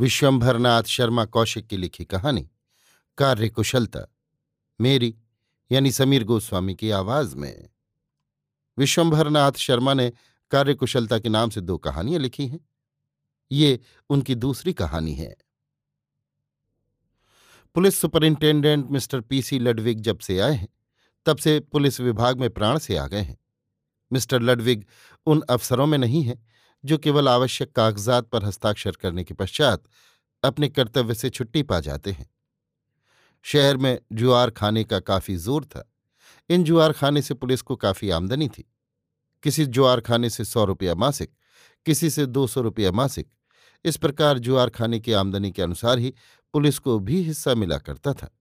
विश्वंभरनाथ शर्मा कौशिक की लिखी कहानी, कार्य कुशलता, मेरी, यानी समीर गोस्वामी की आवाज़ में। विश्वंभरनाथ शर्मा ने कार्यकुशलता के नाम से दो कहानियाँ लिखी हैं। ये उनकी दूसरी कहानी है। Police superintendent mister PC Ludwig जब से आए हैं, तब से पुलिस विभाग में प्राण से आ गए हैं। मिस्टर लडविग उन अफसरों में नहीं है जो केवल आवश्यक कागजात पर हस्ताक्षर करने के पश्चात अपने कर्तव्य से छुट्टी पा जाते हैं। शहर में जुआर खाने का काफ़ी ज़ोर था। इन जुआर खाने से पुलिस को काफ़ी आमदनी थी। किसी जुआर खाने से सौ रुपया मासिक, किसी से दो सौ रुपया मासिक, इस प्रकार जुआर खाने की आमदनी के अनुसार ही पुलिस को भी हिस्सा मिला करता था।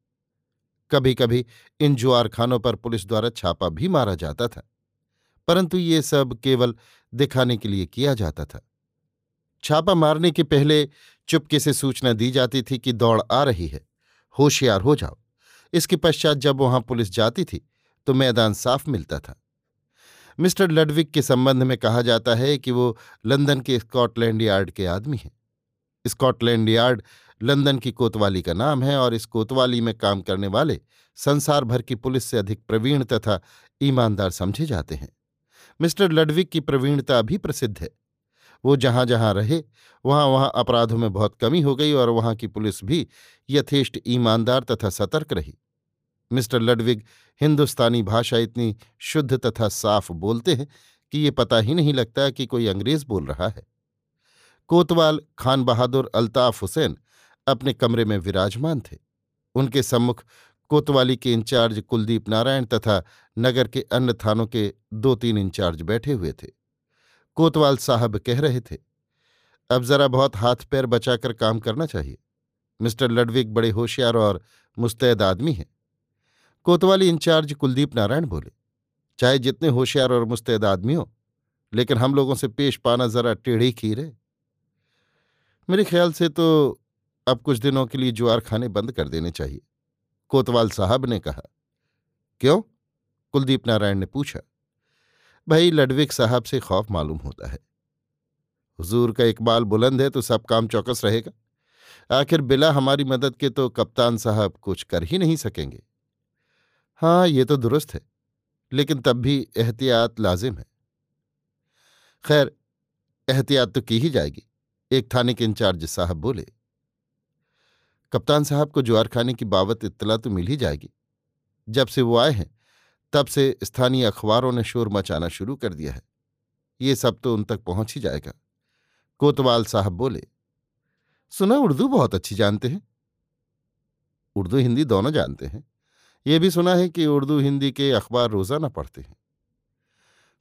कभी कभी इन जुआर खानों पर पुलिस द्वारा छापा भी मारा जाता था। परंतु ये सब केवल दिखाने के लिए किया जाता था। छापा मारने के पहले चुपके से सूचना दी जाती थी कि दौड़ आ रही है। होशियार हो जाओ। इसके पश्चात जब वहाँ पुलिस जाती थी तो मैदान साफ़ मिलता था। मिस्टर लडविक के संबंध में कहा जाता है कि वो लंदन के स्कॉटलैंड यार्ड के आदमी हैं। स्कॉटलैंड यार्ड लंदन की कोतवाली का नाम है और इस कोतवाली में काम करने वाले संसार भर की पुलिस से अधिक प्रवीण तथा ईमानदार समझे जाते हैं। मिस्टर लडविक की प्रवीणता भी प्रसिद्ध है। वो जहाँ जहाँ रहे वहाँ वहाँ अपराधों में बहुत कमी हो गई और वहाँ की पुलिस भी यथेष्ट ईमानदार तथा सतर्क रही। मिस्टर लडविग हिंदुस्तानी भाषा इतनी शुद्ध तथा साफ़ बोलते हैं कि ये पता ही नहीं लगता कि कोई अंग्रेज़ बोल रहा है। कोतवाल, खान बहादुर, अल्ताफ हुसैन अपने कमरे में विराजमान थे। उनके सम्मुख कोतवाली के इंचार्ज कुलदीप नारायण तथा नगर के अन्य थानों के दो तीन इंचार्ज बैठे हुए थे। कोतवाल साहब कह रहे थे, अब जरा बहुत हाथ पैर बचाकर काम करना चाहिए। मिस्टर लडविक बड़े होशियार और मुस्तैद आदमी हैं। कोतवाली इंचार्ज कुलदीप नारायण बोले, चाहे जितने होशियार और मुस्तैद आदमी हो, लेकिन हम लोगों से पेश पाना जरा टेढ़ी खीर है। मेरे ख्याल से तो अब कुछ दिनों के लिए ज्वार खाने बंद कर देने चाहिए। कोतवाल साहब ने कहा। क्यों? कुलदीप नारायण ने पूछा। भाई, लडविक साहब से खौफ मालूम होता है। हुजूर का इकबाल बुलंद है तो सब काम चौकस रहेगा। आखिर बिला हमारी मदद के तो कप्तान साहब कुछ कर ही नहीं सकेंगे। हाँ ये तो दुरुस्त है, लेकिन तब भी एहतियात लाजिम है। खैर, एहतियात तो की ही जाएगी। एक थाने के इंचार्ज साहब बोले कप्तान साहब को ज्वार खाने की बाबत इत्तला तो मिल ही जाएगी। जब से वो आए हैं, तब से स्थानीय अखबारों ने शोर मचाना शुरू कर दिया है। ये सब तो उन तक पहुँच ही जाएगा। कोतवाल साहब बोले, सुना उर्दू बहुत अच्छी जानते हैं? उर्दू हिंदी दोनों जानते हैं। ये भी सुना है कि उर्दू हिंदी के अखबार रोज़ाना पढ़ते हैं।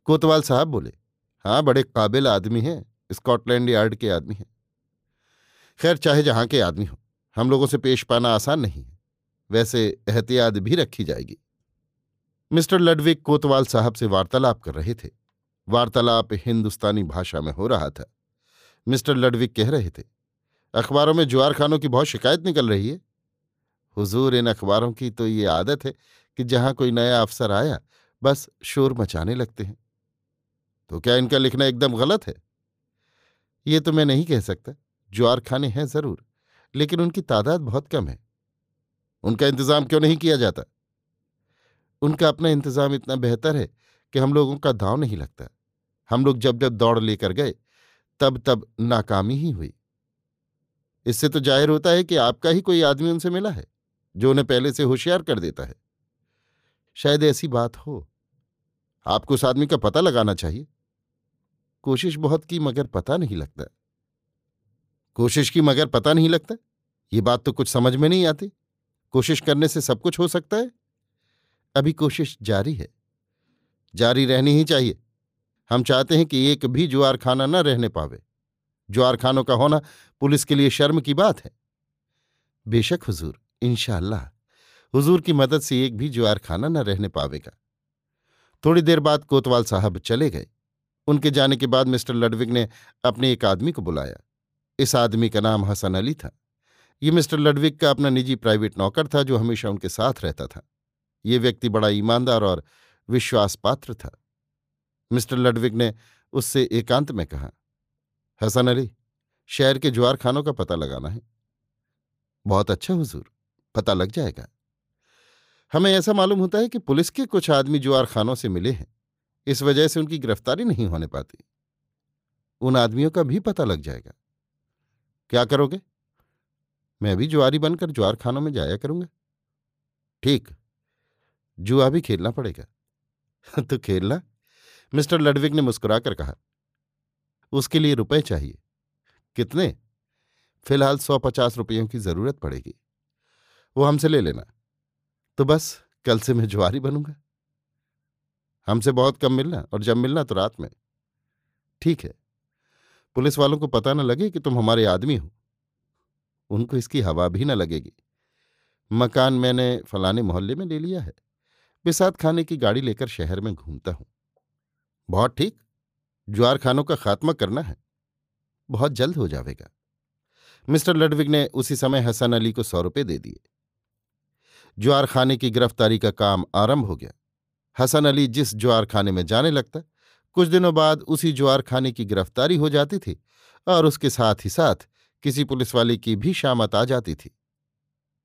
कोतवाल साहब बोले हाँ बड़े काबिल आदमी हैं, स्कॉटलैंड यार्ड के आदमी हैं। खैर, चाहे जहाँ के आदमी हो। हम लोगों से पेश पाना आसान नहीं है। वैसे एहतियात भी रखी जाएगी। मिस्टर लडविक कोतवाल साहब से वार्तालाप कर रहे थे। वार्तालाप हिंदुस्तानी भाषा में हो रहा था। मिस्टर लडविक कह रहे थे, अखबारों में जुआर खानों की बहुत शिकायत निकल रही है। हुजूर, इन अखबारों की तो ये आदत है कि जहाँ कोई नया अफसर आया, बस शोर मचाने लगते हैं। तो क्या इनका लिखना एकदम गलत है? ये तो मैं नहीं कह सकता। ज्वार खाने हैं ज़रूर। लेकिन उनकी तादाद बहुत कम है। उनका इंतज़ाम क्यों नहीं किया जाता? उनका अपना इंतज़ाम इतना बेहतर है कि हम लोगों का दाव नहीं लगता। हम लोग जब जब दौड़ लेकर गए, तब तब नाकामी ही हुई। इससे तो ज़ाहिर होता है कि आपका ही कोई आदमी उनसे मिला है, जो उन्हें पहले से होशियार कर देता है। शायद ऐसी बात हो। आपको उस आदमी का पता लगाना चाहिए। कोशिश बहुत की मगर पता नहीं लगता। कोशिश की मगर पता नहीं लगता। ये बात तो कुछ समझ में नहीं आती। कोशिश करने से सब कुछ हो सकता है। अभी कोशिश जारी है। जारी रहनी ही चाहिए। हम चाहते हैं कि एक भी जुआर खाना न रहने पावे। जुआर खानों का होना पुलिस के लिए शर्म की बात है। बेशक, हुजूर, इंशाल्लाह, हुजूर की मदद से एक भी जुआर खाना न रहने पावेगा। थोड़ी देर बाद कोतवाल साहब चले गए। उनके जाने के बाद मिस्टर लडविग ने अपने एक आदमी को बुलाया। इस आदमी का नाम हसन अली था। ये मिस्टर लडविग का अपना निजी प्राइवेट नौकर था जो हमेशा उनके साथ रहता था। ये व्यक्ति बड़ा ईमानदार और विश्वास पात्र था। मिस्टर लडविक ने उससे एकांत में कहा, हसन अली, शहर के ज्वार खानों का पता लगाना है। बहुत अच्छा हुजूर, पता लग जाएगा। हमें ऐसा मालूम होता है कि पुलिस के कुछ आदमी ज्वार खानों से मिले हैं। इस वजह से उनकी गिरफ्तारी नहीं होने पाती। उन आदमियों का भी पता लग जाएगा। क्या करोगे? मैं भी जुआरी बनकर ज्वार खानों में जाया करूँगा। ठीक, जुआ भी खेलना पड़ेगा। तो खेलना? मिस्टर लडविक ने मुस्कुराकर कहा। उसके लिए रुपए चाहिए। कितने? फ़िलहाल सौ पचास रुपयों की ज़रूरत पड़ेगी। वो हमसे ले लेना। तो बस, कल से मैं जुआरी बनूँगा। हमसे बहुत कम मिलना, और जब मिलना तो रात में। ठीक है। पुलिस वालों को पता न लगे कि तुम हमारे आदमी हो। उनको इसकी हवा भी न लगेगी। मकान मैंने फलाने मोहल्ले में ले लिया है। बिसात खाने की गाड़ी लेकर शहर में घूमता हूँ। बहुत ठीक। ज्वार खानों का खात्मा करना है। बहुत जल्द हो जाएगा मिस्टर लडविग ने उसी समय हसन अली को सौ रुपये दे दिए। ज्वार खाने की गिरफ्तारी का काम आरंभ हो गया। हसन अली जिस ज्वार खाने में जाने लगता कुछ दिनों बाद उसी ज्वार खाने की गिरफ्तारी हो जाती थी और उसके साथ ही साथ किसी पुलिस वाले की भी शामत आ जाती थी।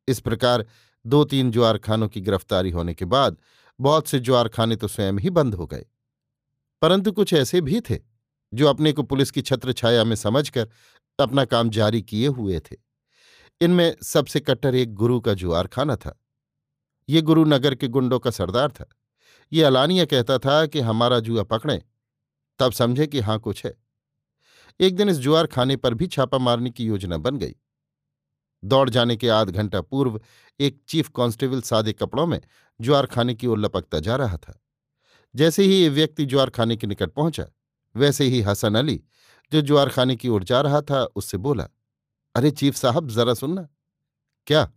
इस प्रकार दो तीन ज्वार खानों की गिरफ्तारी होने के बाद बहुत से ज्वार खाने तो स्वयं ही बंद हो गए। परंतु कुछ ऐसे भी थे जो अपने को पुलिस की छत्र छाया में समझकर अपना काम जारी किए हुए थे। इनमें सबसे कट्टर एक गुरु का जुआर खाना था। ये गुरु नगर के गुंडों का सरदार था। ये अलानिया कहता था कि हमारा जुआ पकड़े तब समझे कि हाँ कुछ है। एक दिन इस जुआर खाने पर भी छापा मारने की योजना बन गई। दौड़ जाने के आध घंटा पूर्व एक चीफ कांस्टेबल सादे कपड़ों में ज्वार खाने की ओर लपकता जा रहा था। जैसे ही ये व्यक्ति ज्वार खाने के निकट पहुँचा, वैसे ही हसन अली, जो ज्वार खाने की ओर जा रहा था, उससे बोला, अरे चीफ साहब, जरा सुनना। क्या?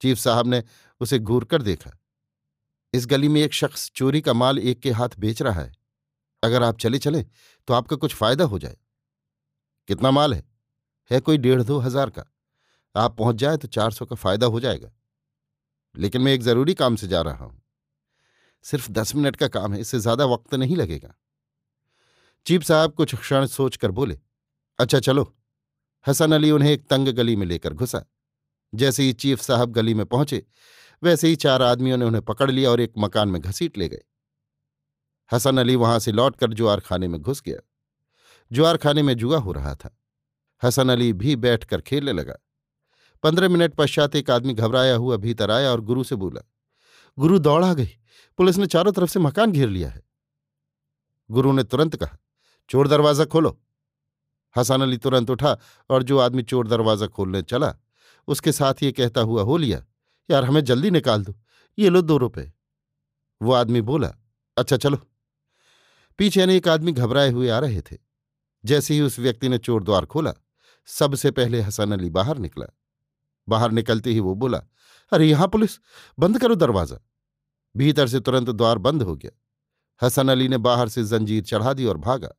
चीफ साहब ने उसे घूर कर देखा। इस गली में एक शख्स चोरी का माल एक के हाथ बेच रहा है। अगर आप चले चले तो आपका कुछ फ़ायदा हो जाए। कितना माल है? है कोई डेढ़ दो हज़ार का। आप पहुँच जाए तो चार सौ का फ़ायदा हो जाएगा। लेकिन मैं एक ज़रूरी काम से जा रहा हूँ। सिर्फ़ दस मिनट का काम है, इससे ज़्यादा वक्त नहीं लगेगा। चीप साहब कुछ क्षण सोचकर बोले अच्छा चलो। हसन अली उन्हें एक तंग गली में लेकर घुसा। जैसे ही चीफ साहब गली में पहुँचे, वैसे ही चार आदमियों ने उन्हें पकड़ लिया और एक मकान में घसीट ले गए। हसन अली वहाँ से लौटकर जुआर खाने में घुस गया। जुआर खाने में जुआ हो रहा था। हसन अली भी बैठकर खेलने लगा। पंद्रह मिनट पश्चात एक आदमी घबराया हुआ भीतर आया और गुरु से बोला, गुरु दौड़ा गई। पुलिस ने चारों तरफ़ से मकान घेर लिया है। गुरु ने तुरंत कहा, चोर दरवाज़ा खोलो। हसन अली तुरंत उठा और जो आदमी चोर दरवाज़ा खोलने चला, उसके साथ ये कहता हुआ, हो लिया। यार, हमें जल्दी निकाल दो। ये लो दो रुपए। वो आदमी बोला अच्छा चलो। पीछे एक आदमी घबराए हुए आ रहे थे। जैसे ही उस व्यक्ति ने चोर द्वार खोला, सबसे पहले हसन अली बाहर निकला। बाहर निकलते ही वो बोला, अरे, यहाँ पुलिस, बंद करो दरवाज़ा। भीतर से तुरंत द्वार बंद हो गया। हसन अली ने बाहर से जंजीर चढ़ा दी और भागा।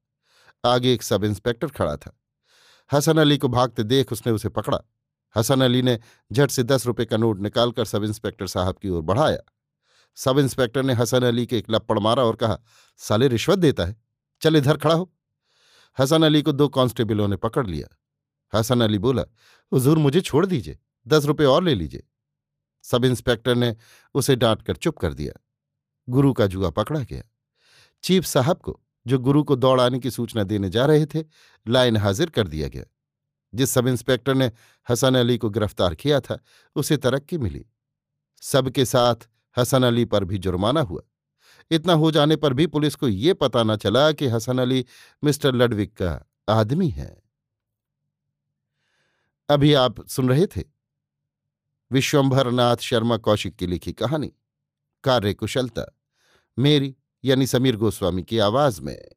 आगे एक सब इंस्पेक्टर खड़ा था। हसन अली को भागते देख उसने उसे पकड़ा। हसन अली ने झट से दस रुपए का नोट निकालकर सब इंस्पेक्टर साहब की ओर बढ़ाया। सब इंस्पेक्टर ने हसन अली के एक लप्पड़ मारा और कहा, साले, रिश्वत देता है। चल इधर खड़ा हो। हसन अली को दो कांस्टेबलों ने पकड़ लिया। हसन अली बोला, हुजूर, मुझे छोड़ दीजिए। दस रुपये और ले लीजिए। सब इंस्पेक्टर ने उसे डांट कर चुप कर दिया। गुरु का जुआ पकड़ा गया। चीफ साहब को, जो गुरु को दौड़ आने की सूचना देने जा रहे थे, लाइन हाजिर कर दिया गया। जिस सब इंस्पेक्टर ने हसन अली को गिरफ़्तार किया था, उसे तरक्की मिली। सबके साथ हसन अली पर भी जुर्माना हुआ। इतना हो जाने पर भी पुलिस को यह पता न चला कि हसन अली मिस्टर लडविक का आदमी है। अभी आप सुन रहे थे विश्वंभर नाथ शर्मा कौशिक की लिखी कहानी कार्य कुशलता मेरी यानी समीर गोस्वामी की आवाज़ में।